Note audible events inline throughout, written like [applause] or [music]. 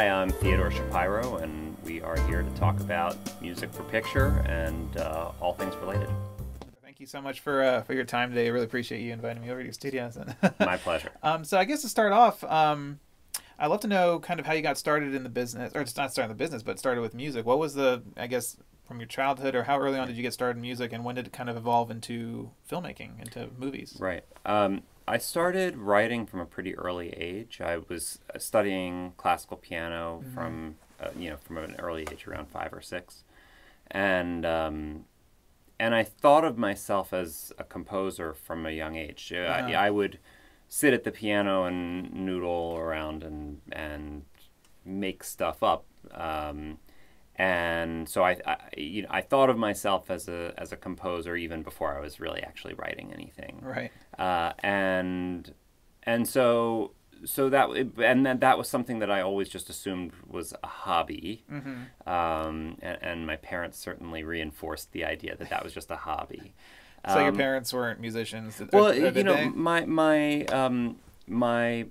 Hi, I'm Theodore Shapiro, and we are here to talk about music for picture and uh, all things related. Thank you so much for uh, for your time today. I really appreciate you inviting me over to your studios. [laughs] My pleasure. um, so I guess to start off, um, I'd love to know kind of how you got started in the business, or just not starting the business, but started with music. What was the, I guess, from your childhood, or how early on did you get started in music, and when did it kind of evolve into filmmaking, into movies? Right. Um, I started writing from a pretty early age. I was uh, studying classical piano mm-hmm. from uh, you know from an early age, around five or six, and um, and I thought of myself as a composer from a young age. Uh, uh-huh. I, I, would sit at the piano and noodle around and and make stuff up. Um, and so I, I, you know, I thought of myself as a as a composer even before I was really actually writing anything. Right. Uh, and and so so that and then that was something that I always just assumed was a hobby. Mm-hmm. Um, and, and, my parents certainly reinforced the idea that that was just a hobby. So um, your parents weren't musicians. Well, or, or you know, they? my my um, my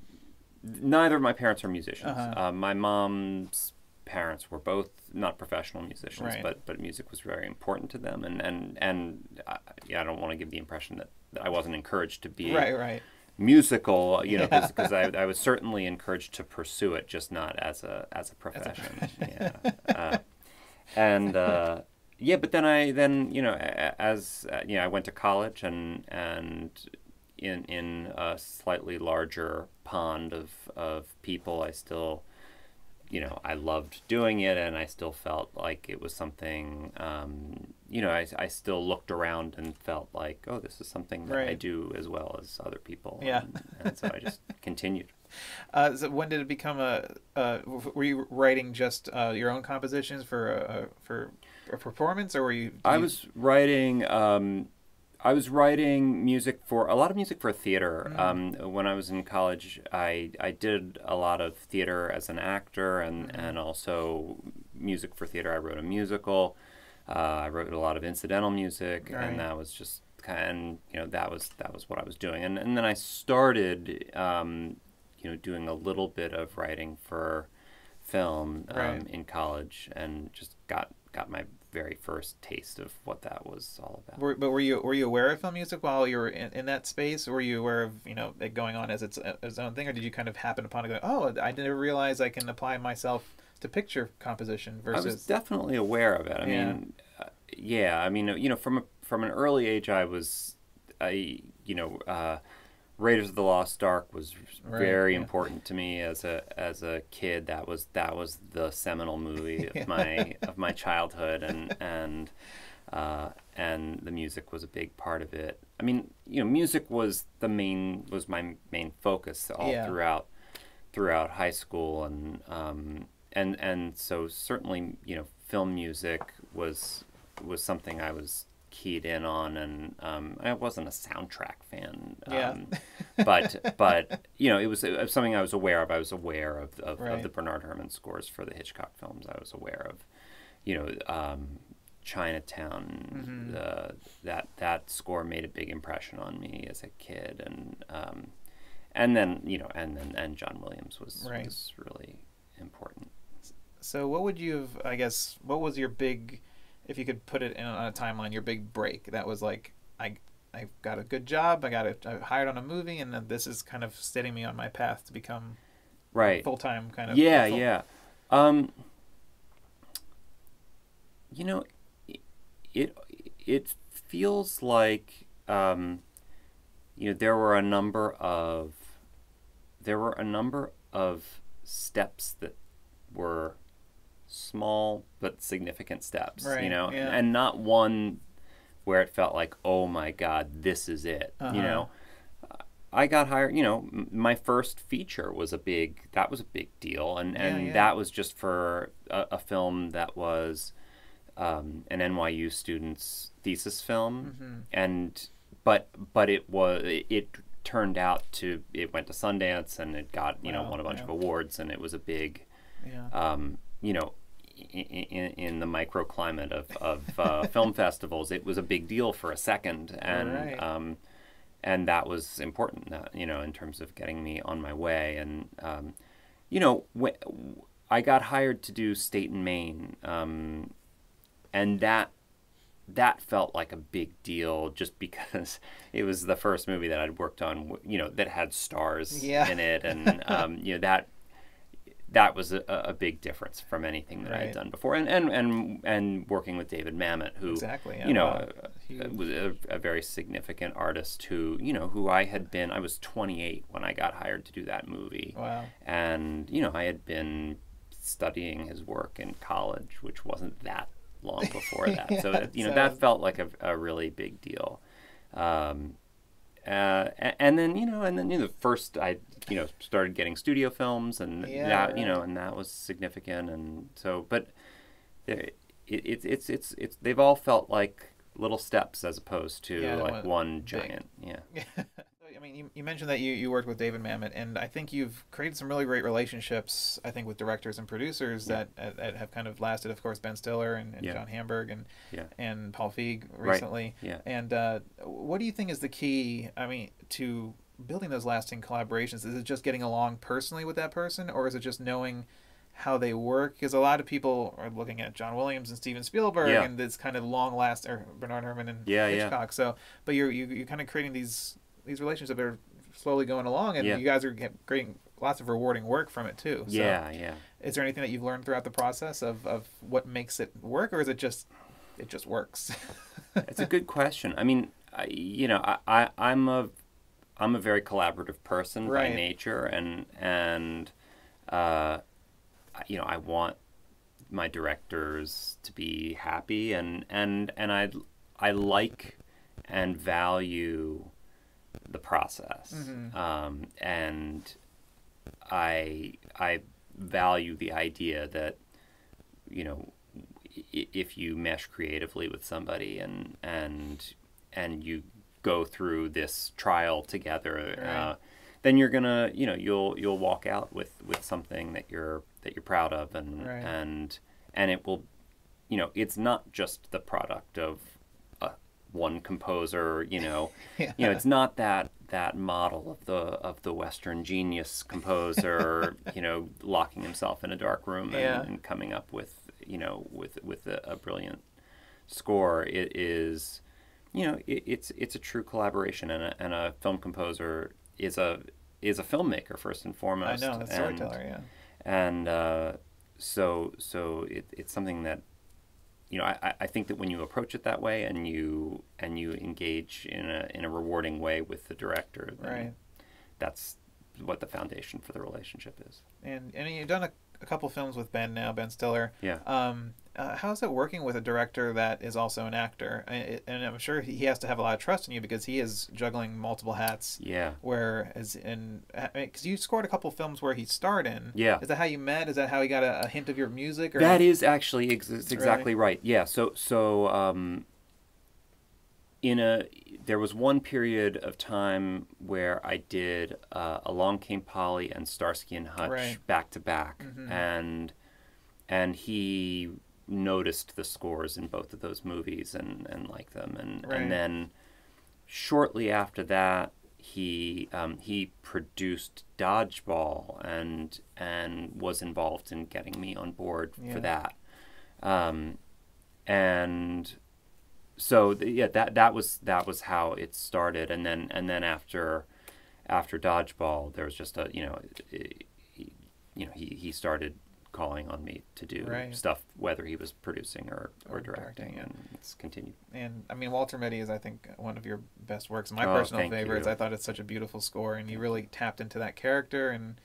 neither of my parents are musicians. Uh-huh. Uh, my mom's parents were both not professional musicians, right. but but music was very important to them, and and and I, yeah, I don't want to give the impression that, that I wasn't encouraged to be right, right. musical, you know, [laughs] because I, I was certainly encouraged to pursue it, just not as a as a profession. As a yeah, uh, and. Uh, yeah, but then I then you know as uh, you know I went to college and and in in a slightly larger pond of of people I still you know, I loved doing it, and I still felt like it was something. Um, you know, I, I still looked around and felt like, oh, this is something that right. I do as well as other people. Yeah, and, and so I just [laughs] continued. Uh, so when did it become a? Uh, were you writing just uh, your own compositions for a, for a performance, or were you? I was writing. Um, I was writing music for a lot of music for theater. Mm. Um, when I was in college, I I did a lot of theater as an actor and mm. and also music for theater. I wrote a musical. Uh, I wrote a lot of incidental music, right. and that was just kind. Of, you know, that was that was what I was doing. And and then I started, um, you know, doing a little bit of writing for film um, right. in college, and just got got my very first taste of what that was all about. Were, but were you were you aware of film music while you were in, in that space? Or were you aware of you know it going on as its, its own thing, or did you kind of happen upon it? Go, oh, I didn't realize I can apply myself to picture composition versus. I was definitely aware of it. I yeah. mean, uh, yeah. I mean, you know, from a, from an early age, I was, I you know. Uh, Raiders of the Lost Ark was right, very yeah. important to me as a as a kid. That was that was the seminal movie of my [laughs] of my childhood, and and uh, and the music was a big part of it. I mean, you know, music was the main was my main focus all yeah. throughout throughout high school, and um, and and so certainly you know, film music was was something I was keyed in on, and um, I wasn't a soundtrack fan. Um, yeah. [laughs] but [laughs] but you know, it was, it was, something I was aware of. I was aware of of, right. of, the Bernard Herrmann scores for the Hitchcock films. I was aware of, you know, um, Chinatown. Mm-hmm. The, that that score made a big impression on me as a kid, and um, and then you know, and then and John Williams was right. was really important. So, what would you have? I guess what was your big if you could put it in on a timeline, your big break. That was like I I got a good job. I got a, I hired on a movie, and then this is kind of setting me on my path to become right full time kind of. Yeah, full- yeah. Um, you know, it it feels like um, you know there were a number of there were a number of steps that were small but significant steps, right, you know, yeah. and not one where it felt like, oh my God, this is it, uh-huh. you know. I got hired, you know, my first feature was a big, that was a big deal. And, and yeah. that was just for a, a film that was um, an NYU student's thesis film. Mm-hmm. And, but, but it was, it turned out to, it went to Sundance and it got, you wow, know, won a bunch yeah. of awards and it was a big, um, you know, in, in the microclimate of, of uh, [laughs] film festivals, it was a big deal for a second, and right. um, and that was important, uh, you know, in terms of getting me on my way. And um, you know, I got hired to do State and Maine, um, and that that felt like a big deal just because [laughs] it was the first movie that I'd worked on, you know, that had stars Yeah. in it, and [laughs] um, you know that that was a, a big difference from anything that I had done before, and and and and working with David Mamet, who Exactly, yeah, you know. wow. uh, Huge. was a, a very significant artist who you know who I had been. I was 28 when I got hired to do that movie, Wow. and you know I had been studying his work in college, which wasn't that long before that. [laughs] so Yeah, that, you know so- that felt like a, a really big deal. Um, uh, and then you know, and then you know, the first I you know started getting studio films, and Yeah, that you know, and that was significant, and so but it, it, it's it's it's they've all felt like little steps as opposed to Yeah, like one one big. giant. Yeah. [laughs] I mean, you, you mentioned that you, you worked with David Mamet, and I think you've created some really great relationships, I think, with directors and producers Yeah. that, that have kind of lasted. Of course, Ben Stiller and, and Yeah. John Hamburg and Yeah. and Paul Feig Right. recently. Yeah. And uh, what do you think is the key, I mean, to building those lasting collaborations? Is it just getting along personally with that person, or is it just knowing how they work? Because a lot of people are looking at John Williams and Steven Spielberg Yeah. and this kind of long last, or Bernard Herrmann and Yeah, yeah. Hitchcock. So, but you're you, you're kind of creating these these relationships are slowly going along, and Yeah. you guys are getting lots of rewarding work from it too. So Yeah, yeah. Is there anything that you've learned throughout the process of, of what makes it work, or is it just it just works? [laughs] It's a good question. I mean, I, you know, I, I I'm a I'm a very collaborative person Right. by nature, and and uh, you know, I want my directors to be happy, and and and I I like and value the process, Mhm. um, and I I value the idea that you know if you mesh creatively with somebody and and and you go through this trial together uh, then you're gonna you know you'll you'll walk out with with something that you're that you're proud of and Right. and and it will you know it's not just the product of one composer you know [laughs] Yeah. you know it's not that that model of the of the western genius composer [laughs] you know locking himself in a dark room and, Yeah. and coming up with you know with with a, a brilliant score it is you know it, it's it's a true collaboration and a, and a film composer is a is a filmmaker first and foremost. I know, and, storyteller, yeah. and uh, so so it, it's something that you know I, I- think that when you approach it that way and you and you engage in a in a rewarding way with the director then Right. that's what the foundation for the relationship is And and you've done a, a couple films with Ben now, Ben Stiller. yeah Um, uh, how's it working with a director that is also an actor? And, and I'm sure he has to have a lot of trust in you because he is juggling multiple hats. yeah Whereas in because you scored a couple films where he starred in. Yeah. Is that how you met? Is that how he got a, a hint of your music? Or That is actually ex- exactly right. Yeah. So so um, in a there was one period of time where I did uh, Along Came Polly and Starsky and Hutch Right. back to back, Mhm. and and he noticed the scores in both of those movies and and liked them, and Right. and then shortly after that he um, he produced Dodgeball and and was involved in getting me on board Yeah. for that. Um, and so th- yeah, that that was that was how it started, and then and then after after Dodgeball, there was just a you know he, you know he he started calling on me to do Right. stuff whether he was producing or, or, Or directing, directing, yeah. and it's continued. And I mean, Walter Mitty is, I think, one of your best works. My Oh, personal favorites. you. I thought it's such a beautiful score, and you really tapped into that character and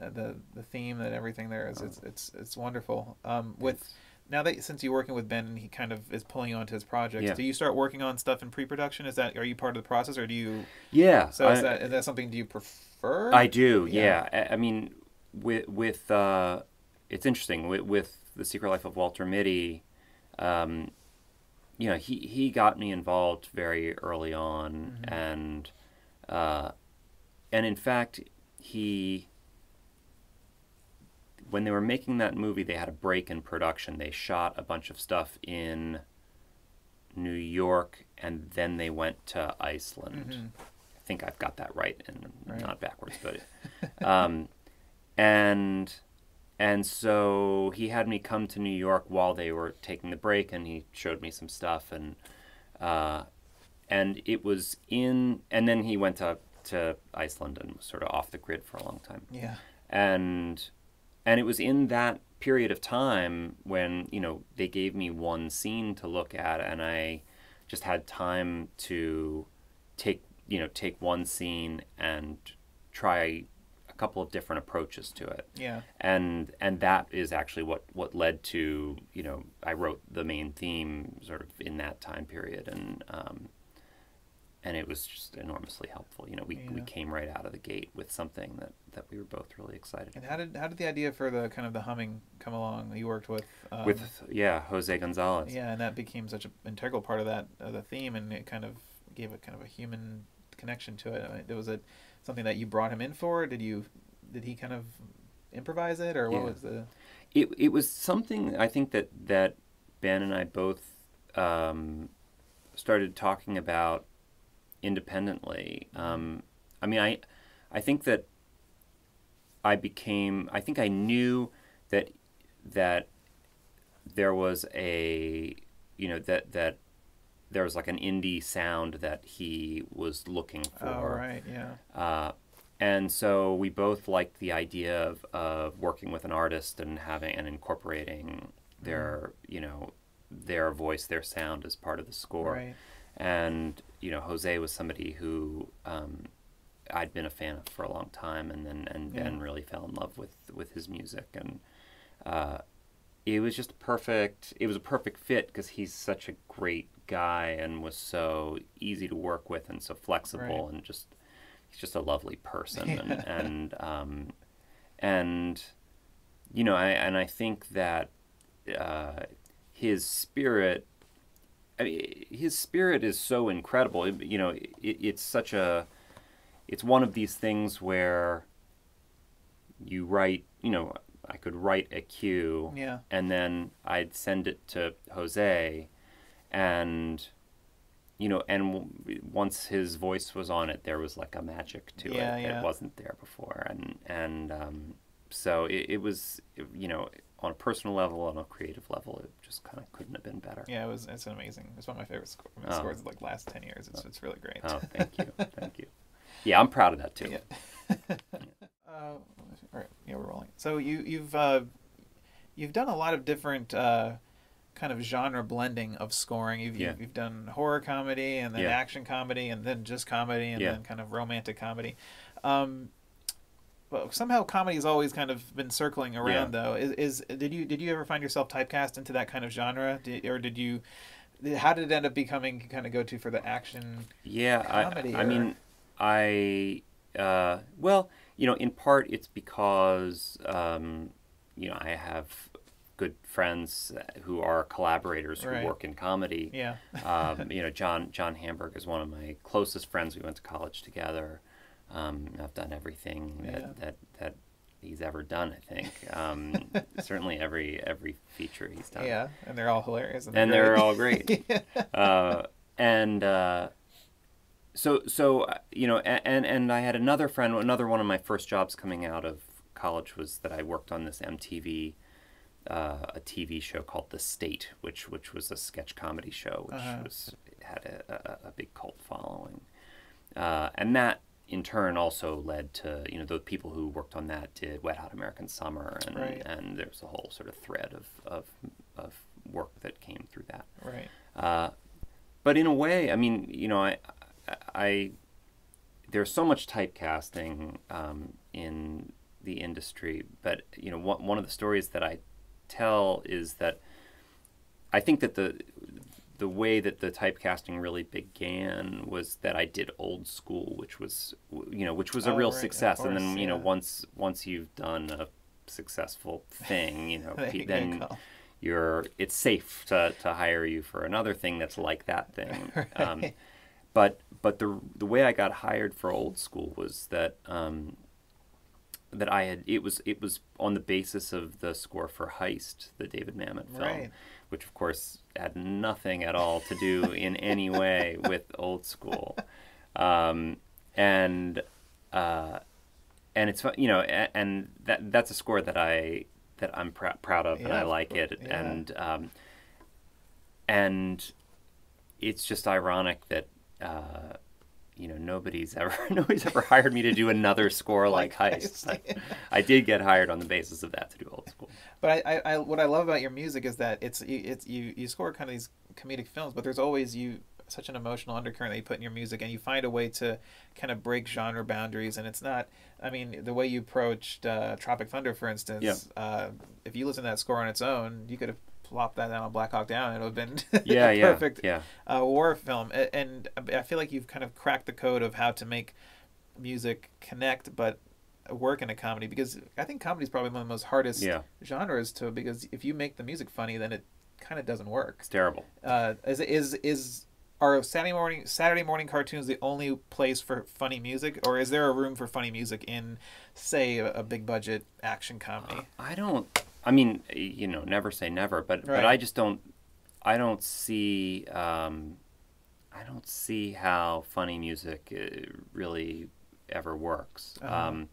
uh, the the theme and everything there is. It's it's it's wonderful. Um, with now that since you're working with Ben and he kind of is pulling you onto his projects, Yeah. do you start working on stuff in pre-production? Is that are you part of the process, or do you? Yeah. So is I- that is that something do you prefer? I do, Yeah. yeah. I, I mean, with with uh, it's interesting with with the Secret Life of Walter Mitty. Um, you know, he he got me involved very early on, Mhm. and uh, and in fact, he when they were making that movie, they had a break in production. They shot a bunch of stuff in New York, and then they went to Iceland. Mhm. I think I've got that right and Right. not backwards, but um, and and so he had me come to New York while they were taking the break, and he showed me some stuff, and uh, and it was in, and then he went to to Iceland and was sort of off the grid for a long time. Yeah. And and it was in that period of time when you know they gave me one scene to look at, and I just had time to take you know take one scene and try a couple of different approaches to it. Yeah. And and that is actually what what led to you know I wrote the main theme sort of in that time period and. Um, and it was just enormously helpful. You know, we, yeah. we came right out of the gate with something that, that we were both really excited. And how did how did the idea for the kind of the humming come along? You worked with um, with yeah Jose Gonzalez. Yeah, and that became such an integral part of that of the theme, and it kind of gave it kind of a human connection to it. I mean, was it something that you brought him in for? Did you did he kind of improvise it, or what yeah. was the? It it was something I think that that Ben and I both um, started talking about independently. Um, I mean, I, I think that I became. I think I knew that that there was a, you know, that that there was like an indie sound that he was looking for. Oh right, yeah. Uh, and so we both liked the idea of, of working with an artist and having and incorporating their, mm. you know, their voice, their sound as part of the score. Right. And you know, Jose was somebody who um, I'd been a fan of for a long time, and then and yeah. Ben really fell in love with with his music, and uh, it was just perfect. It was a perfect fit because he's such a great guy and was so easy to work with and so flexible right. and just he's just a lovely person and [laughs] and um, and you know I and I think that uh, his spirit I mean, his spirit is so incredible. You know, it, it's such a, it's one of these things where you write, you know, I could write a cue, yeah. and then I'd send it to Jose, and you know, and w- once his voice was on it, there was like a magic to yeah, it yeah. that wasn't there before, and and um, so it, it was, you know, on a personal level, on a creative level, it just kind of couldn't have been better. Yeah, it was. It's amazing. It's one of my favorite score, oh. scores of like last ten years. It's, oh. it's really great. Oh, thank you, [laughs] thank you. Yeah, I'm proud of that too. Yeah. [laughs] uh, all right, yeah, we're rolling. So you you've uh, you've done a lot of different uh, kind of genre blending of scoring. You've, yeah. you've, you've done horror comedy and then yeah. action comedy and then just comedy and yeah. then kind of romantic comedy. Um, well, somehow comedy has always kind of been circling around though. Is, is did you did you ever find yourself typecast into that kind of genre, did, or did you? How did it end up becoming kind of go to for the action? Yeah, I, I mean, I uh, well, you know, in part it's because um, you know I have good friends who are collaborators who right. work in comedy. Yeah. [laughs] um, you know, John John Hamburg is one of my closest friends. We went to college together. Um, I've done everything that, yeah. that, that he's ever done. I think um, [laughs] certainly every every feature he's done. Yeah, and they're all hilarious. And, and they're, all great. [laughs] uh, and uh, so so uh, you know, and and I had another friend. Another one of my first jobs coming out of college was that I worked on this MTV. Uh, a TV show called The State, which which was a sketch comedy show, which uh-huh. was had a, a, a, big cult following, uh, and that in turn also led to you know the people who worked on that did Wet Hot American Summer and right. and there's a whole sort of thread of, of of work that came through that. Right. Uh, but in a way, I mean, you know, I I there's so much typecasting um, in the industry, but you know, one one of the stories that I tell is that I think that the the way that the typecasting really began was that I did old school, which was you know which was a oh, real right, success, course, and then you yeah. know once once you've done a successful thing, you know [laughs] then you're it's safe to, to hire you for another thing that's like that thing. [laughs] right. um, but but the the way I got hired for old school was that um, that I had it was it was on the basis of the score for Heist, the David Mamet film. Right which of course had nothing at all to do in any way [laughs] with old school. Um, and uh, and it's you know and that that's a score that I that I'm pr- proud of and I like it Yeah. and um, and it's just ironic that uh, you know nobody's [laughs] ever nobody's ever hired me to do another score like, Like Heist. I, I did get hired on the basis of that to do old school. But I, I, I, what I love about your music is that it's it's you you score kind of these comedic films, but there's always you such an emotional undercurrent that you put in your music, and you find a way to kind of break genre boundaries. And it's not, I mean, the way you approached uh, Tropic Thunder, for instance. Yeah. Uh, if you listen to that score on its own, you could have plopped that down on Black Hawk Down, it would have been [laughs] Yeah, a yeah, perfect yeah. uh, war film. And I feel like you've kind of cracked the code of how to make music connect, but work in a comedy because I think comedy is probably one of the most hardest Yeah. genres to because if you make the music funny, then it kind of doesn't work. It's terrible. Uh, is is is are Saturday morning Saturday morning cartoons the only place for funny music, or is there a room for funny music in, say, a, a big budget action comedy? I don't. I mean, you know, never say never, but but I just don't. I don't see. Um, I don't see how funny music uh, really ever works. Uh-huh. Um,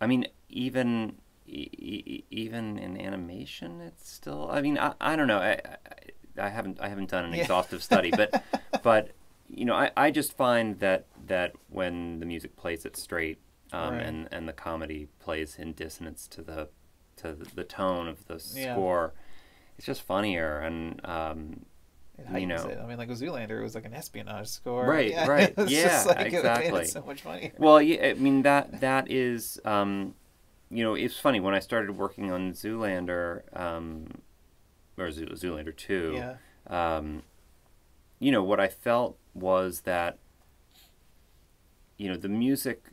I mean, even e- even in animation, it's still. I mean, I, I don't know. I, I I haven't I haven't done an Yeah. exhaustive study, but [laughs] but you know, I, I just find that that when the music plays it straight, um, Right. and and the comedy plays in dissonance to the to the, tone of the Yeah. score, it's just funnier and um, you know. it. I mean, like with Zoolander, it was like an espionage score. Right, Yeah, [laughs] right. Yeah, just like, exactly. it so much funnier. Well, yeah, I mean that that is, um, you know, it's funny when I started working on Zoolander, um, or Zoo, Zoolander two. Yeah. Um, you know what I felt was that, you know, the music.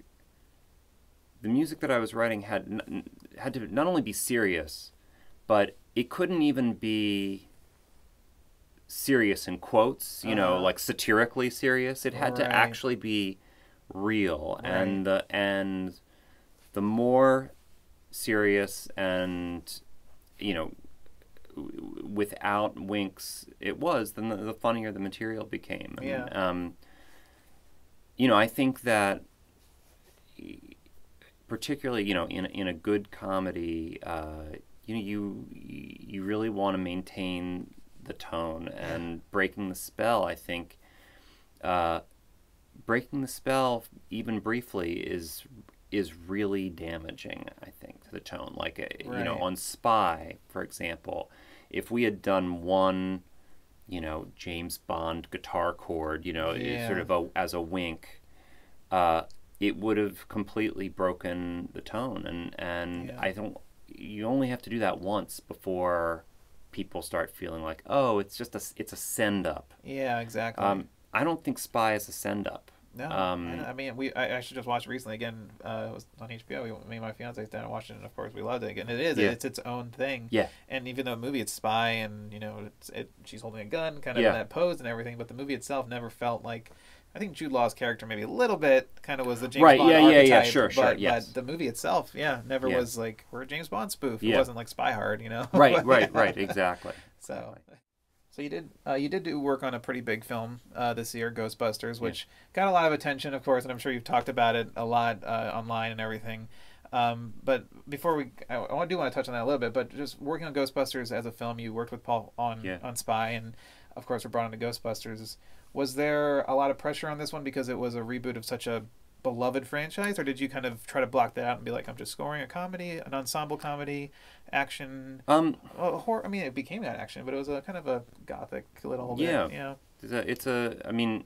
The music that I was writing had n- had to not only be serious, but it couldn't even be serious in quotes. You know, Uh-huh. like satirically serious. It had to actually be real, Right. and the and the more serious and you know without winks it was, then the, the funnier the material became. And, Yeah. Um, you know, I think that particularly, you know, in in a good comedy, uh, you know, you you really want to maintain the tone and breaking the spell. I think uh, breaking the spell, even briefly, is is really damaging. I think to the tone. Like uh, you know, on Spy, for example, if we had done one, you know, James Bond guitar chord, you know, Yeah. sort of a, as a wink, uh, it would have completely broken the tone. And and Yeah. I don't. You only have to do that once before people start feeling like, oh, it's just a it's a send up. Yeah, exactly. Um, I don't think Spy is a send up. No, Um, I, I mean, we I actually just watched it recently again. Uh, it was on HBO. We, me and my fiance down and watched it, and of course we loved it. And it is, Yeah. it's its own thing. Yeah. And even though the movie, it's spy, and you know, it's it, she's holding a gun, kind of Yeah. in that pose and everything. But the movie itself never felt like. I think Jude Law's character maybe a little bit kind of was the James Right, Bond yeah, yeah, yeah, archetype, sure, sure, but, yes. but the movie itself, yeah, never Yeah. was like we're a James Bond spoof. It wasn't like Spy Hard, you know. Right, [laughs] right, right. Exactly. So, so you did uh, you did do work on a pretty big film uh, this year, Ghostbusters, which got a lot of attention, of course, and I'm sure you've talked about it a lot uh, online and everything. Um, but before we, I, I do want to touch on that a little bit. But just working on Ghostbusters as a film, you worked with Paul on Yeah. on Spy, and of course, were brought into Ghostbusters. Was there a lot of pressure on this one because it was a reboot of such a beloved franchise, or did you kind of try to block that out and be like, I'm just scoring a comedy, an ensemble comedy, action? Um, well, horror. I mean, it became that action, but it was a kind of a gothic little Yeah. bit. Yeah. it's a, it's a I mean,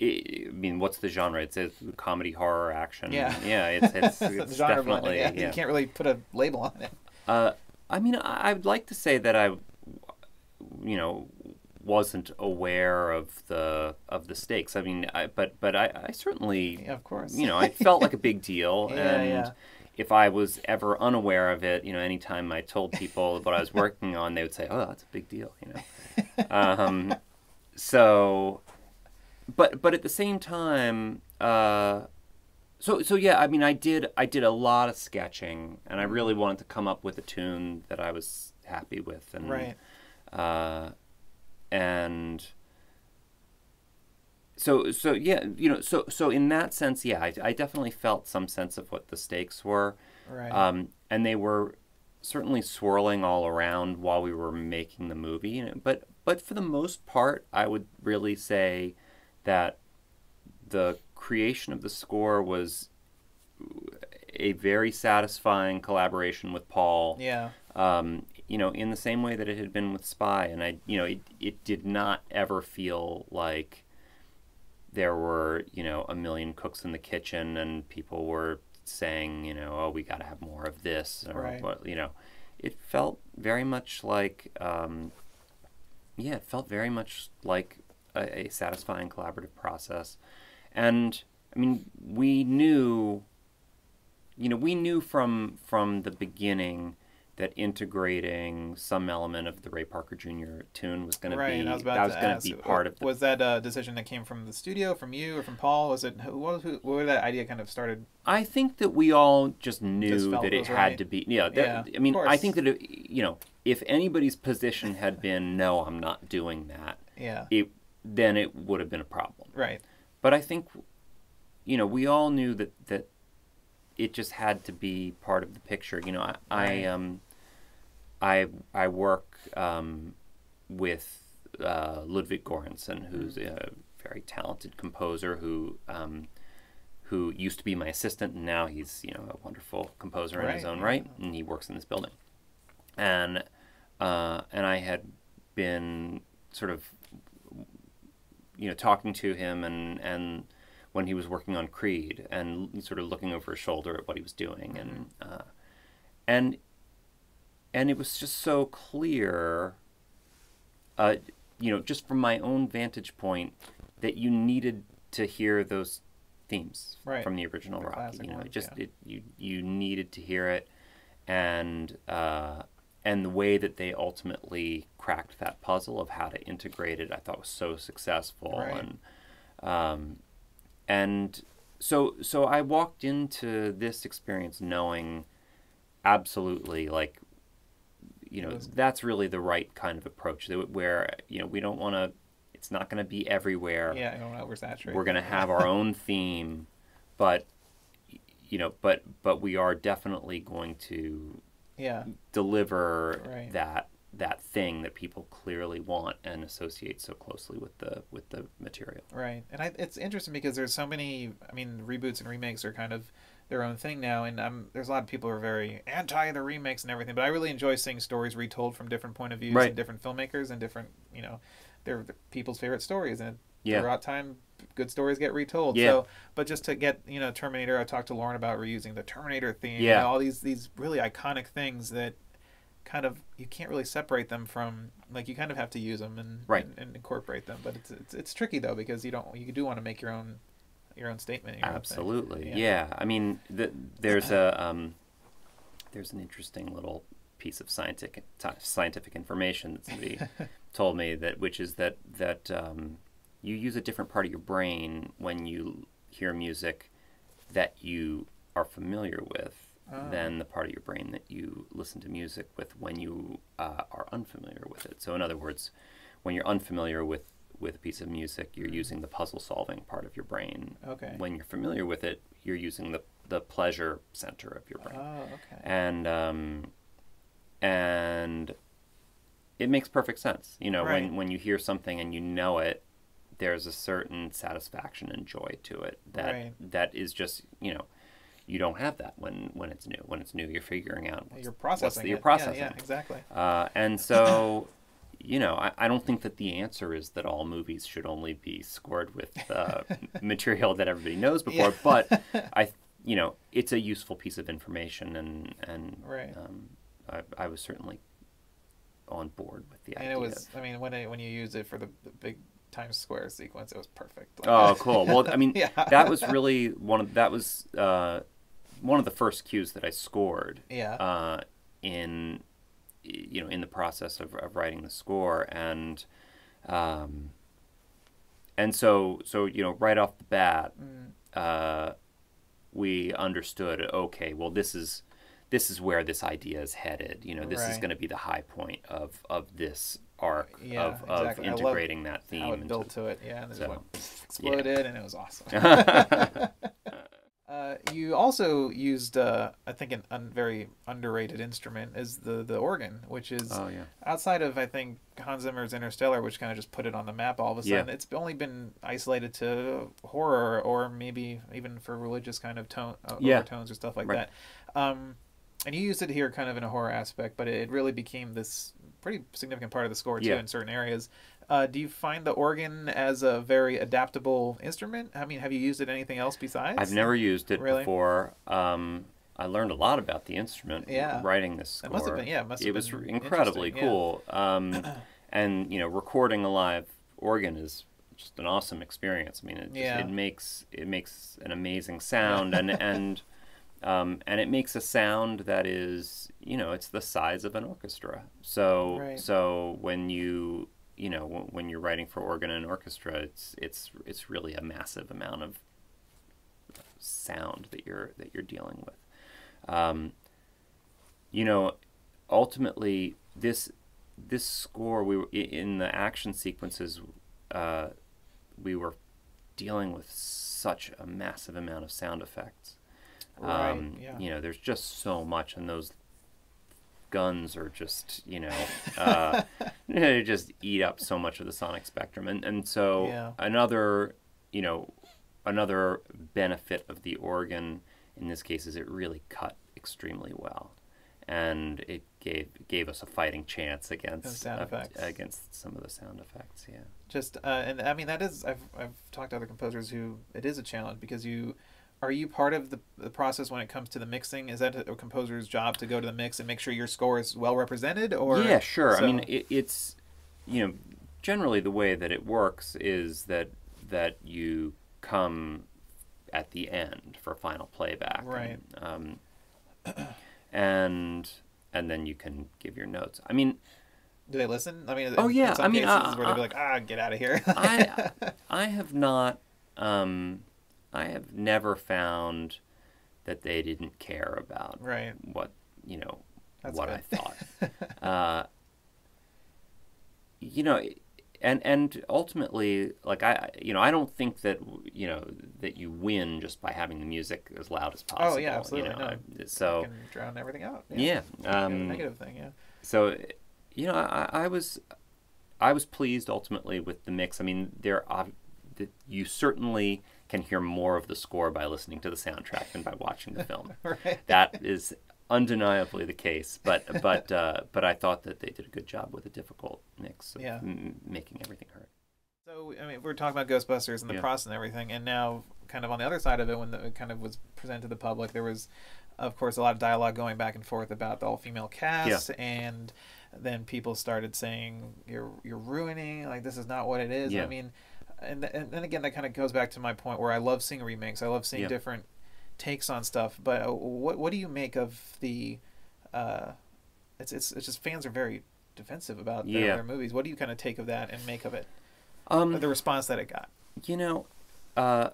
i I mean, what's the genre? It's a comedy, horror, action. Yeah. yeah. It's it's, [laughs] it's Genre definitely yeah. yeah. You can't really put a label on it. Uh, I mean, I, I'd like to say that I, you know, wasn't aware of the of the stakes. I mean, I, but but I, I certainly, Yeah, of course. you know, I felt like a big deal, [laughs] Yeah, and yeah. if I was ever unaware of it, you know, anytime I told people [laughs] what I was working on, they would say, "Oh, that's a big deal," you know. [laughs] um, so, but but at the same time, uh, so so yeah, I mean, I did I did a lot of sketching, and I really wanted to come up with a tune that I was happy with, and Right. uh, and so so yeah, you know, so so in that sense, yeah, I, I definitely felt some sense of what the stakes were. Right. Um, and they were certainly swirling all around while we were making the movie. But but for the most part, I would really say that the creation of the score was a very satisfying collaboration with Paul. Yeah. Um, you know, in the same way that it had been with Spy, and I, you know, it, it did not ever feel like there were, you know, a million cooks in the kitchen and people were saying, you know, oh, we got to have more of this, or Right. what, you know, it felt very much like, um, yeah, it felt very much like a, a satisfying collaborative process, and I mean, we knew, you know, we knew from from the beginning that integrating some element of the Ray Parker Jr. tune was going right. to be was that was going to be part of the Was that a decision that came from the studio, from you, or from Paul? Was it who? Where that idea kind of started? I think that we all just knew felt that it it had right. to be. Yeah, that, Yeah, I mean, I think that it, you know, if anybody's position had been no, I'm not doing that, Yeah. it then it would have been a problem. Right. But I think, you know, we all knew that that it just had to be part of the picture. You know, I, I um, I I work um, with uh, Ludwig Göransson, who's Mm-hmm. a very talented composer who um, who used to be my assistant, and now he's you know a wonderful composer in his Right, own right, and he works in this building. And uh, and I had been sort of you know talking to him and and when he was working on Creed and sort of looking over his shoulder at what he was doing and uh, and and it was just so clear uh, you know just from my own vantage point that you needed to hear those themes Right. from the original The Rocky you know ones, just yeah. it, you you needed to hear it and uh, and the way that they ultimately cracked that puzzle of how to integrate it, I thought was so successful. Right. And um, and so so I walked into this experience knowing absolutely like you know mm-hmm. that's really the right kind of approach where you know we don't want to it's not going to be everywhere Yeah. I don't oversaturate. we're going to have our own theme but you know but but we are definitely going to Yeah. deliver Right. that that thing that people clearly want and associate so closely with the with the material Right, and I, it's interesting because there's so many. I mean, reboots and remakes are kind of their own thing now, and um, there's a lot of people who are very anti the remakes and everything. But I really enjoy seeing stories retold from different point of views Right. and different filmmakers and different, you know, they're the people's favorite stories. And Yeah. throughout time, good stories get retold. Yeah. So, but just to get you know Terminator, I talked to Lorne about reusing the Terminator theme. Yeah. and all these these really iconic things that kind of you can't really separate them from like you kind of have to use them and Right. and, and incorporate them but it's, it's it's tricky though because you don't you do want to make your own your own statement your own absolutely Yeah. yeah. i mean the, there's a um, there's an interesting little piece of scientific scientific information that somebody [laughs] told me that which is that that um, you use a different part of your brain when you hear music that you are familiar with Oh. than the part of your brain that you listen to music with when you uh, are unfamiliar with it. So in other words, when you're unfamiliar with with a piece of music, you're using the puzzle solving part of your brain. Okay. When you're familiar with it, you're using the the pleasure center of your brain oh okay and um, and it makes perfect sense. You know, Right. when when you hear something and you know it, there's a certain satisfaction and joy to it that Right. that is just you know, you don't have that when when it's new. When it's new, you're figuring out what's, you're what's processing the, you're processing. yeah, yeah exactly Uh, and so. You know, I, I don't think that the answer is that all movies should only be scored with uh, [laughs] material that everybody knows before, Yeah. but [laughs] I, you know, it's a useful piece of information, and and Right. um, I, I was certainly on board with the and idea. And it was i mean when it, when you use it for the, the big times square sequence it was perfect oh, cool. Well, I mean, [laughs] Yeah. that was really one of that was uh, one of the first cues that I scored. yeah Uh, in you know in the process of, of writing the score. And um, and so so you know right off the bat Mm, uh, we understood okay well this is this is where this idea is headed. You know this is going to be the high point of of this arc Yeah, of, of exactly. I love integrating that theme how it into- built to it. Yeah and So, went, exploded and it was awesome [laughs] [laughs] you also used, uh, I think, a un- very underrated instrument is the the organ, which is Oh yeah. outside of I think Hans Zimmer's Interstellar, which kind of just put it on the map all of a Yeah. sudden. It's only been isolated to horror or maybe even for religious kind of tone uh, Yeah. overtones or stuff like Right. that. Um, and you used it here kind of in a horror aspect, but it really became this pretty significant part of the score too Yeah. in certain areas. Uh, do you find the organ as a very adaptable instrument? I mean, have you used it anything else besides? I've never used it Really? before. Um, I learned a lot about the instrument Yeah. writing this score. It must have been- yeah, it must have it was incredibly interesting, yeah. cool. Um, [coughs] and you know, recording a live organ is just an awesome experience. I mean, it, just, Yeah. it makes it makes an amazing sound, and [laughs] and um, and it makes a sound that is you know it's the size of an orchestra. So Right. so when you you know when, you're writing for organ and orchestra, it's it's it's really a massive amount of sound that you're that you're dealing with. Um, you know, ultimately, this this score we were in the action sequences, uh, we were dealing with such a massive amount of sound effects. Right, Um, yeah. You know, there's just so much, and those guns are just you know uh, [laughs] they just eat up so much of the sonic spectrum, and and so Yeah. another you know another benefit of the organ in this case is it really cut extremely well, and it gave gave us a fighting chance against sound uh, against some of the sound effects. Yeah. just uh, and I mean that is I've I've talked to other composers who it is a challenge because you are you part of the, the process when it comes to the mixing? Is that a, composer's job to go to the mix and make sure your score is well represented? Or yeah, sure. I mean, it, it's you know generally the way that it works is that that you come at the end for final playback, Right. And, um, and and then you can give your notes. I mean, do they listen? I mean, Oh, yeah, in some I mean, cases uh, where be uh, like, ah, get out of here. I [laughs] I have not um, I have never found that they didn't care about right. what you know That's what good. I thought. [laughs] uh, you know, and and ultimately, like I, you know, I don't think that you know that you win just by having the music as loud as possible. Oh, yeah, absolutely, You know, no. So can drown everything out. yeah, a um, negative thing. Yeah. so you know, I, I was I was pleased ultimately with the mix. I mean, there the, you certainly can hear more of the score by listening to the soundtrack than by watching the film. [laughs] Right. That is undeniably the case. But but uh, but I thought that they did a good job with a difficult mix of Yeah. m- making everything hurt. So I mean, we're talking about Ghostbusters and the Yeah. process and everything, and now kind of on the other side of it, when the, it kind of was presented to the public, there was, of course, a lot of dialogue going back and forth about the all-female cast, yeah. and then people started saying you're you're ruining like this is not what it is. Yeah. I mean, and th- and then again, that kind of goes back to my point where I love seeing remakes. I love seeing Yeah. different takes on stuff. But uh, what what do you make of the? Uh, it's it's it's just fans are very defensive about their, Yeah. their movies. What do you kind of take of that and make of it? Um, the response that it got. You know, uh,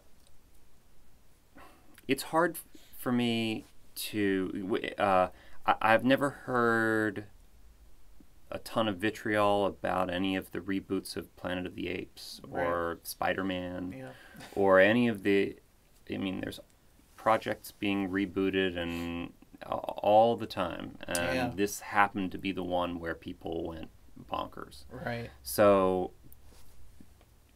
it's hard for me to. Uh, I, I've never heard a ton of vitriol about any of the reboots of Planet of the Apes or Spider Man Yeah. or any of the. I mean, there's projects being rebooted and all the time, and Yeah. this happened to be the one where people went bonkers. Right. So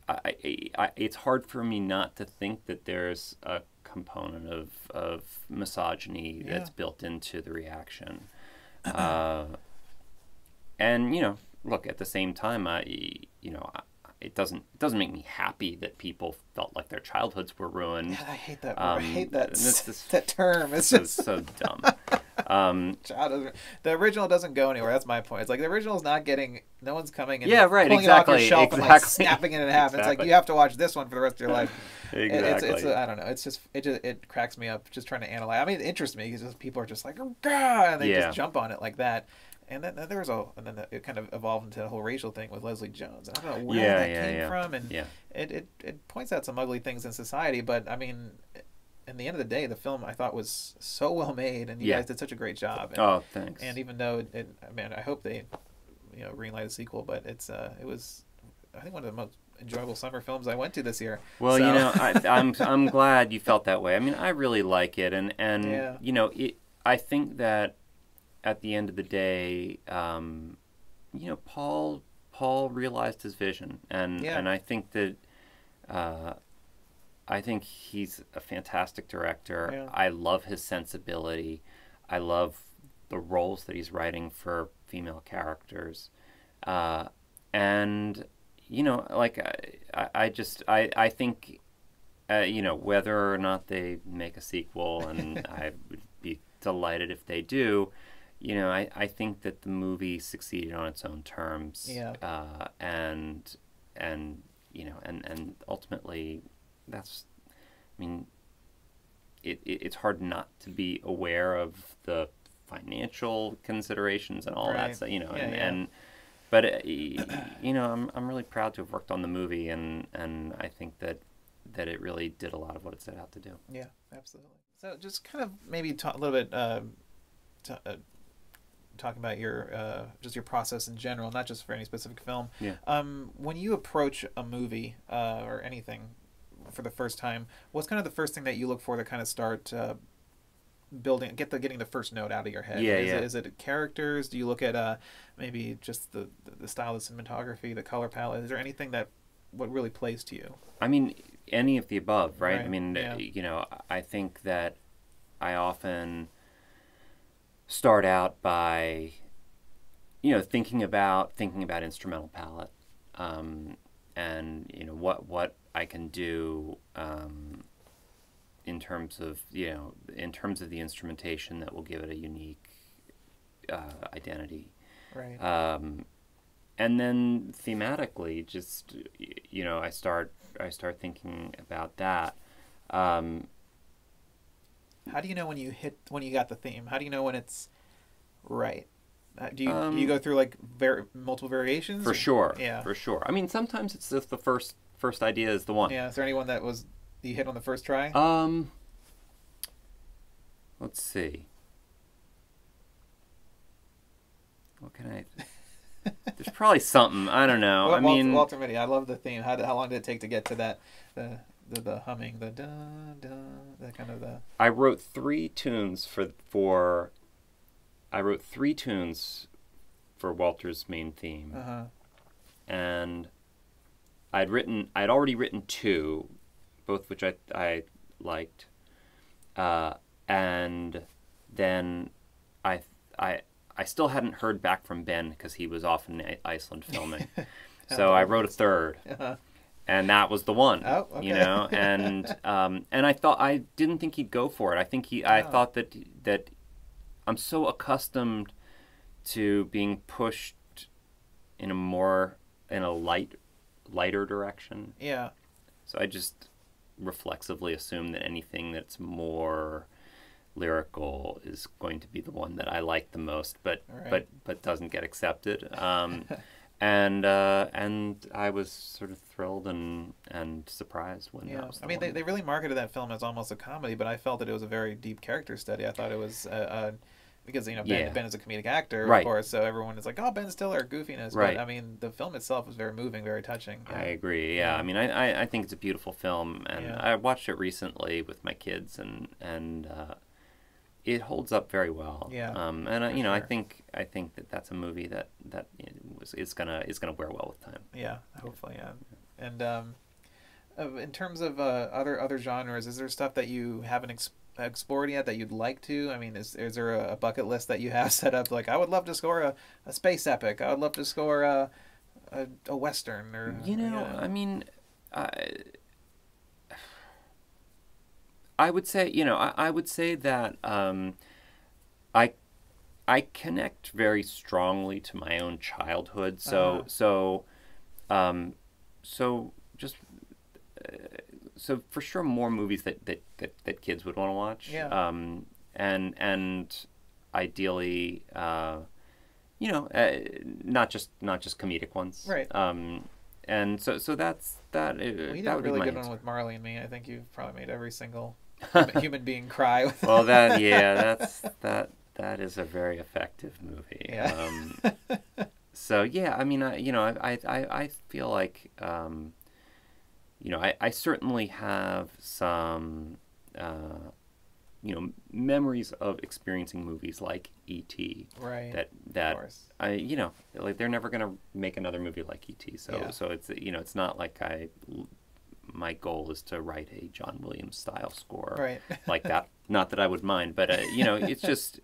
I, I, I, it's hard for me not to think that there's a component of, of misogyny Yeah. that's built into the reaction. [clears throat] uh, and, you know, look, at the same time, I, you know, I, it doesn't it doesn't make me happy that people felt like their childhoods were ruined. God, I hate that. word. I Um, hate that and this [laughs] that term. It's So, just so [laughs] dumb. Um, child the original doesn't go anywhere. That's my point. It's like the original's not getting. No one's coming and Yeah, right, pulling it off your exactly, and like exactly. snapping it in [laughs] half. It's like you have to watch this one for the rest of your life. Exactly. It's, it's I don't know. It's just it just it cracks me up just trying to analyze. I mean, it interests me because people are just like, oh god, and they Yeah. just jump on it like that. And then, then there was a, and then it kind of evolved into a whole racial thing with Leslie Jones. And I don't know where Yeah, that yeah, came yeah. from, and yeah. it, it it points out some ugly things in society. But I mean, in the end of the day, the film I thought was so well made, and you guys did such a great job. And, Oh, thanks. and even though it, I mean, I hope they, you know, greenlight a sequel, but it's uh, it was, I think one of the most enjoyable summer films I went to this year. Well, So- you know, I, [laughs] I'm I'm glad you felt that way. I mean, I really like it, and and you know, it. I think that at the end of the day, um, you know, Paul Paul realized his vision, and Yeah. and I think that. Uh, I think he's a fantastic director. Yeah. I love his sensibility. I love the roles that he's writing for female characters. Uh, and, you know, like, I, I, just, I, I think, uh, you know, whether or not they make a sequel, and [laughs] I would be delighted if they do, you know, I, I think that the movie succeeded on its own terms. Yeah. Uh, and, and, you know, and, and ultimately, that's, I mean, it, it, it's hard not to be aware of the financial considerations and all Right. that stuff, you know, Yeah, and, yeah. and but uh, you know, I'm I'm really proud to have worked on the movie, and and I think that that it really did a lot of what it set out to do. Yeah, absolutely. So just kind of maybe talk a little bit, uh, t- uh, talking about your uh, just your process in general, not just for any specific film. Yeah. Um, when you approach a movie uh, or anything for the first time, what's kind of the first thing that you look for to kind of start uh, building, get the getting the first note out of your head? Yeah, is yeah. It, is it characters? Do you look at uh, maybe just the the style of cinematography, the color palette? Is there anything that what really plays to you? I mean, any of the above, right? I mean, yeah. you know, I think that I often start out by, you know, thinking about thinking about instrumental palette, um, and you know what what I can do um, in terms of you know in terms of the instrumentation that will give it a unique uh, identity Right. um, and then thematically just you know i start i start thinking about that um, How do you know when you hit when you got the theme? How do you know when it's right? Uh, do you do you Um, go through like var- multiple variations? for or- sure Yeah. for sure i mean sometimes it's just the first first idea is the one Yeah. Is there anyone that was you hit on the first try? um let's see what can i [laughs] there's probably something i don't know Wal- i mean Walter, Walter Mitty. I love the theme. How, how long did it take to get to that? The the, the humming, the da da, that kind of the. I wrote three tunes for for. I wrote three tunes for Walter's main theme, Uh huh. and I'd written. I'd already written two, both which I I liked, uh, and then I I I still hadn't heard back from Ben because he was off in Iceland filming, [laughs] so I wrote a third Uh-huh. And that was the one. Oh, okay. You know, [laughs] and um, and I thought I didn't think he'd go for it. I think he. I Oh. thought that that I'm so accustomed to being pushed in a more in a light lighter direction. Yeah. So I just reflexively assume that anything that's more lyrical is going to be the one that I like the most, but Right. but but doesn't get accepted. Um, [laughs] and uh, and I was sort of thrilled and and surprised when that Yeah. I mean, they, one. they really marketed that film as almost a comedy, but I felt that it was a very deep character study. I thought it was uh, uh, because you know Ben, Yeah. Ben is a comedic actor, Right. of course, so everyone is like, "Oh, Ben Stiller, goofiness." Right. But I mean, the film itself was very moving, very touching. I agree. Yeah, Yeah. I mean, I, I, I think it's a beautiful film, and Yeah. I watched it recently with my kids, and and uh, it holds up very well. Yeah, Um, and I, you know, I think I think that that's a movie that that was is gonna is gonna wear well with time. Yeah, hopefully, yeah. And um, in terms of uh, other other genres, is there stuff that you haven't ex- explored yet that you'd like to? I mean, is is there a, a bucket list that you have [laughs] set up? Like, I would love to score a, a space epic. I would love to score a a, a western or You know, yeah. I mean, I, I would say, you know, I, I would say that um, I I connect very strongly to my own childhood. So Uh-huh. so um, so just uh, so for sure more movies that that, that, that kids would want to watch. Yeah. Um, and and ideally. Uh, you know, uh, not just not just comedic ones, Right. Um, and so so that's that. Uh, Well, you that did really good answer. one with Marley and Me. I think you've probably made every single human, [laughs] human being cry. Well, that [laughs] yeah, that's that that is a very effective movie. Yeah. Um, [laughs] so yeah, I mean, I, you know, I I, I I feel like um, you know, I, I certainly have some, uh, you know, memories of experiencing movies like E.T. Right. That that I, you know, like they're never gonna make another movie like E.T. So Yeah. so it's you know, it's not like I. My goal is to write a John Williams style score Right. [laughs] like that. Not that I would mind, but uh, you know, it's just.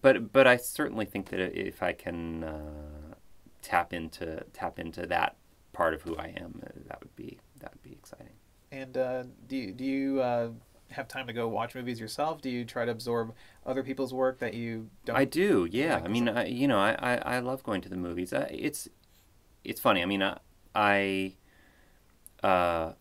But but I certainly think that if I can uh, tap into tap into that part of who I am, uh, that would be that would be exciting. And uh, do you, do you uh, have time to go watch movies yourself? Do you try to absorb other people's work that you don't? I do, yeah. like I mean, I, you know, I, I, I love going to the movies. Uh, it's it's funny. I mean, I, I uh,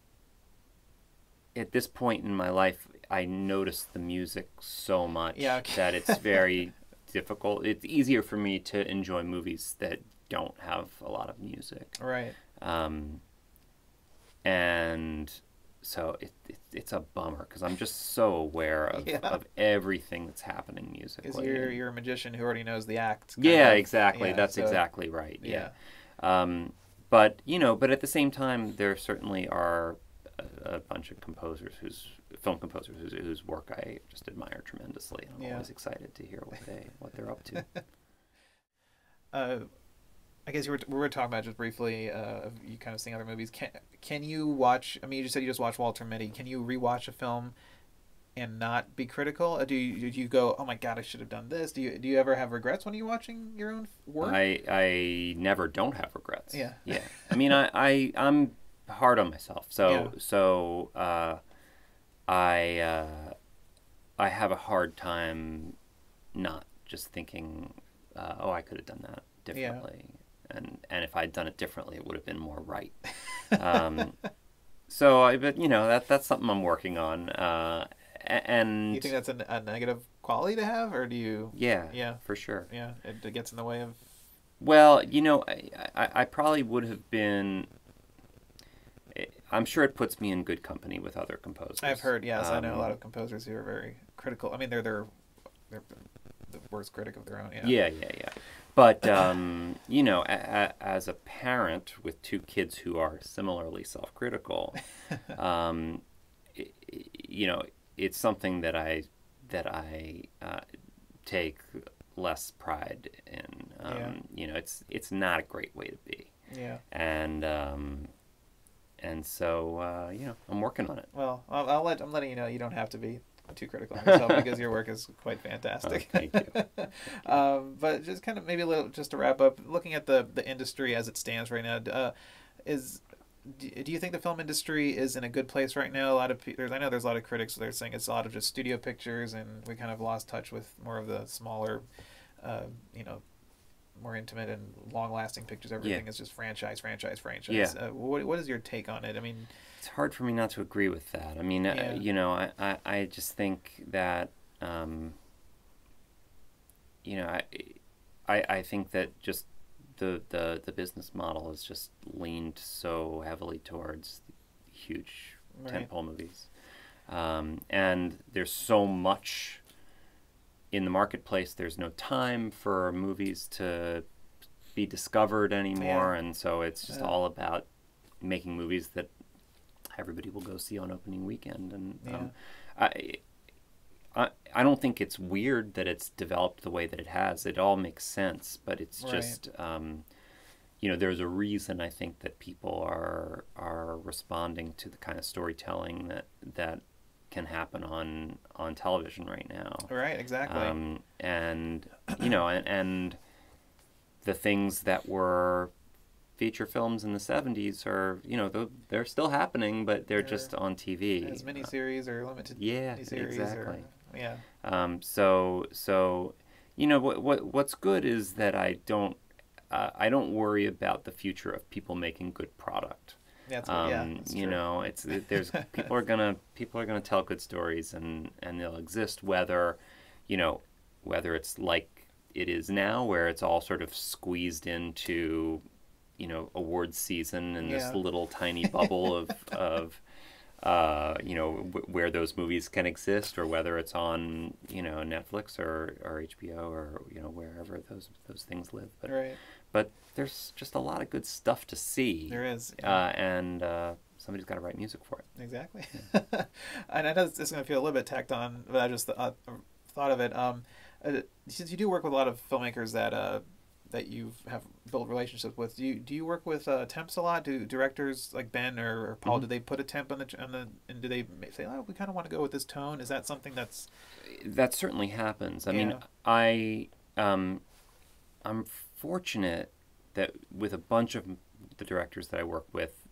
at this point in my life, I notice the music so much Yeah, okay. that it's [laughs] very difficult. It's easier for me to enjoy movies that don't have a lot of music. Right. Um, and so it, it it's a bummer because I'm just so aware of, Yeah. of everything that's happening Because musically. you're you're a magician who already knows the act. yeah, of. exactly. Yeah, That's so- exactly right. Yeah. Yeah. Um, but you know, but at the same time, there certainly are a, a bunch of composers whose film composers whose, whose work I just admire tremendously. and I'm Yeah. always excited to hear what they what they're up to. [laughs] Uh, I guess you were we were talking about just briefly. Uh, you kind of seeing other movies. Can can you watch? I mean, you just said you just watched Walter Mitty. Can you rewatch a film and not be critical? Uh, Do you do you go, oh my god, I should have done this? Do you do you ever have regrets when you're watching your own work? I I never don't have regrets. Yeah. Yeah. I mean, I, I I'm hard on myself. So Yeah. so uh, I uh, I have a hard time not just thinking, uh, oh, I could have done that differently, Yeah. and and if I'd done it differently, it would have been more right. um, [laughs] so I, but you know that that's something I'm working on, uh, and you think that's a, a negative quality to have, or do you? yeah, Yeah. for sure. Yeah, it, it gets in the way of. Well, you know, I, I, I probably would have been. I'm sure it puts me in good company with other composers. I've heard. Yes, I know a Um, lot of composers who are very critical. I mean, they're they're they're the worst critic of their own. Yeah. Yeah, yeah, yeah. But um, you know, a, a, as a parent with two kids who are similarly self-critical, [laughs] um, you know, it's something that I that I uh, take less pride in. Um, Yeah. You know, it's it's not a great way to be. Yeah. and um, and so uh, you know I'm working on it. Well, I'll, I'll let I'm letting you know you don't have to be too critical of yourself [laughs] because your work is quite fantastic. Oh, thank you. [laughs] um, but just kind of maybe a little just to wrap up, looking at the the industry as it stands right now, uh, is do do you think the film industry is in a good place right now? A lot of there's I know there's a lot of critics that are saying it's a lot of just studio pictures, and we kind of lost touch with more of the smaller, uh, you know, more intimate and long-lasting pictures. Everything is just franchise, franchise, franchise. Yeah. Uh, what what is your take on it? I mean, It's hard for me not to agree with that. I mean, Yeah. uh, you know, I, I, I just think that, um, you know, I, I, I think that just the, the, the business model has just leaned so heavily towards huge Right. tentpole movies. Um, and there's so much in the marketplace. There's no time for movies to be discovered anymore. And so it's just Yeah. all about making movies that everybody will go see on opening weekend. And um, I, I, I don't think it's weird that it's developed the way that it has. It all makes sense, but it's Right. just, um, you know, there's a reason I think that people are are responding to the kind of storytelling that that can happen on on television right now. right, exactly. Um, and you know, and, and the things that were feature films in the 70s are, you know, they're, they're still happening, but they're They're just on TV. as miniseries or limited yeah, exactly. or yeah. Um, so, so, you know, what, what, what's good is that I don't, uh, I don't worry about the future of people making good product. That's Um, yeah, that's you true. know, it's there's [laughs] people are gonna people are gonna tell good stories and and they'll exist whether, you know, whether it's like it is now where it's all sort of squeezed into, you know, awards season and Yeah. this little tiny [laughs] bubble of of uh, you know, w- where those movies can exist, or whether it's on, you know, Netflix or, or HBO or you know wherever those those things live. But right. but there's just a lot of good stuff to see. There is. Uh, and uh, somebody's got to write music for it. Exactly. [laughs] and I know it's, it's going to feel a little bit tacked on, but I just uh, thought of it. Um, uh, since you do work with a lot of filmmakers that uh, that you have built relationships with, do you do you work with uh, temps a lot? Do directors like Ben or, or Paul? Mhm. Do they put a temp on the on the and do they say, oh, we kind of want to go with this tone? Is that something that's That certainly happens. I mean, I um, I'm fortunate that with a bunch of the directors that I work with,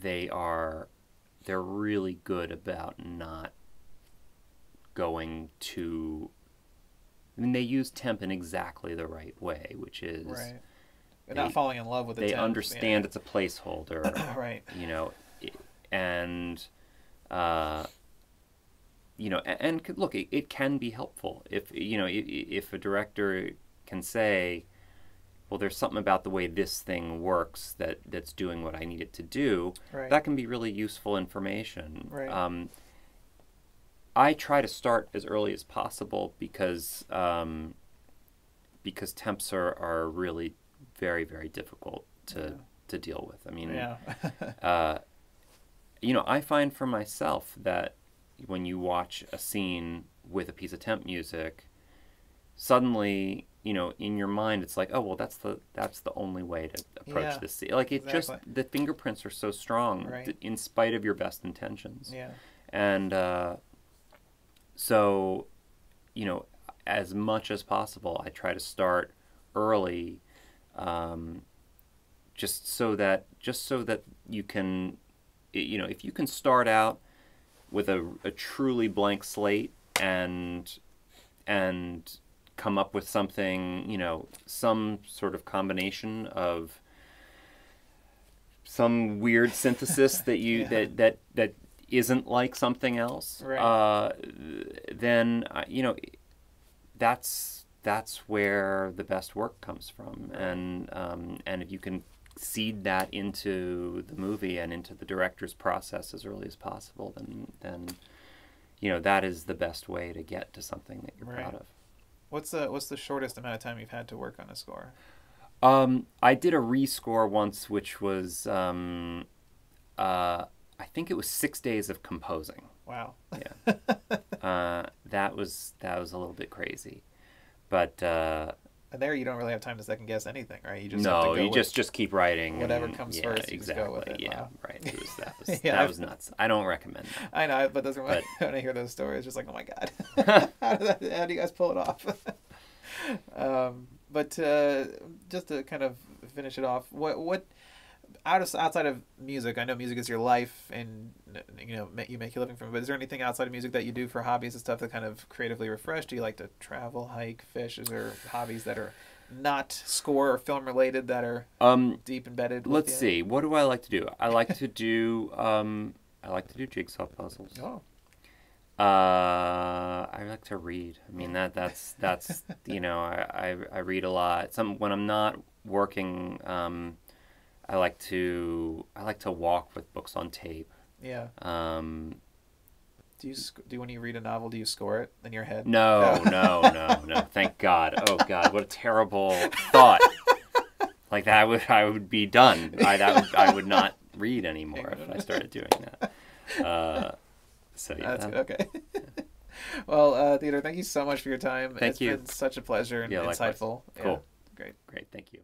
they are they're really good about not going to. I mean, they use temp in exactly the right way, which is right? They're they- not falling in love with the they temp, understand it's a placeholder. [clears throat] right. you know, and uh, you know, a- and, look, it, it can be helpful if you know if a director can say, well, there's something about the way this thing works that that's doing what I need it to do. Right. That can be really useful information. Right. Um, I try to start as early as possible because um, because temps are, are really very very difficult to Yeah. to deal with. I mean, yeah. [laughs] uh, you know, I find for myself that when you watch a scene with a piece of temp music, suddenly, you know, in your mind, it's like, oh well, that's the that's the only way to approach Yeah, this scene. Like it just the fingerprints are so strong, Right. in spite of your best intentions, yeah. and uh, so, you know, as much as possible, I try to start early. Um, just so that just so that you can you know if you can start out with a, a truly blank slate and and come up with something you know some sort of combination of some weird synthesis that you [laughs] Yeah. that that that isn't like something else Right. uh, then uh, you know that's that's where the best work comes from and um, and if you can seed that into the movie and into the director's process as early as possible then then you know that is the best way to get to something that you're Right. proud of What's the what's the shortest amount of time you've had to work on a score? um, I did a rescore once which was um, uh, I think it was six days of composing Wow. yeah [laughs] uh, that was that was a little bit crazy but uh, And there you don't really have time to second guess anything, right? You just have to no you just just keep writing whatever comes yeah, first, exactly go with it. yeah Wow. right it was, that [laughs] was Yeah, that was nuts i don't recommend that I know, but doesn't But- [laughs] when I hear those stories, just like, oh my god, how, that, how do you guys pull it off? um, but uh, just to kind of finish it off, what what out of outside of music, I know music is your life, and you know you make your living from it. But is there anything outside of music that you do for hobbies and stuff that kind of creatively refresh? Do you like to travel, hike, fish? Is there hobbies that are not score or film related that are um deep embedded? let's you? see what do i like to do i like to do [laughs] um i like to do jigsaw puzzles Oh, Uh, I like to read. I mean that that's that's [laughs] you know I, I, I read a lot. Some when I'm not working, um, I like to I like to walk with books on tape. yeah. Um, Do you sc- do when you read a novel? Do you score it in your head? no, [laughs] no, no, no. Thank God. Oh God, what a terrible thought. [laughs] Like that, I would I would be done. I that would, I would not read anymore if I started doing that. Uh, so yeah, That's good. Okay. [laughs] well, uh, Theodore, thank you so much for your time. Thank it's you. been such a pleasure and Yeah, likewise. insightful. Cool. Yeah, great. great. Thank you.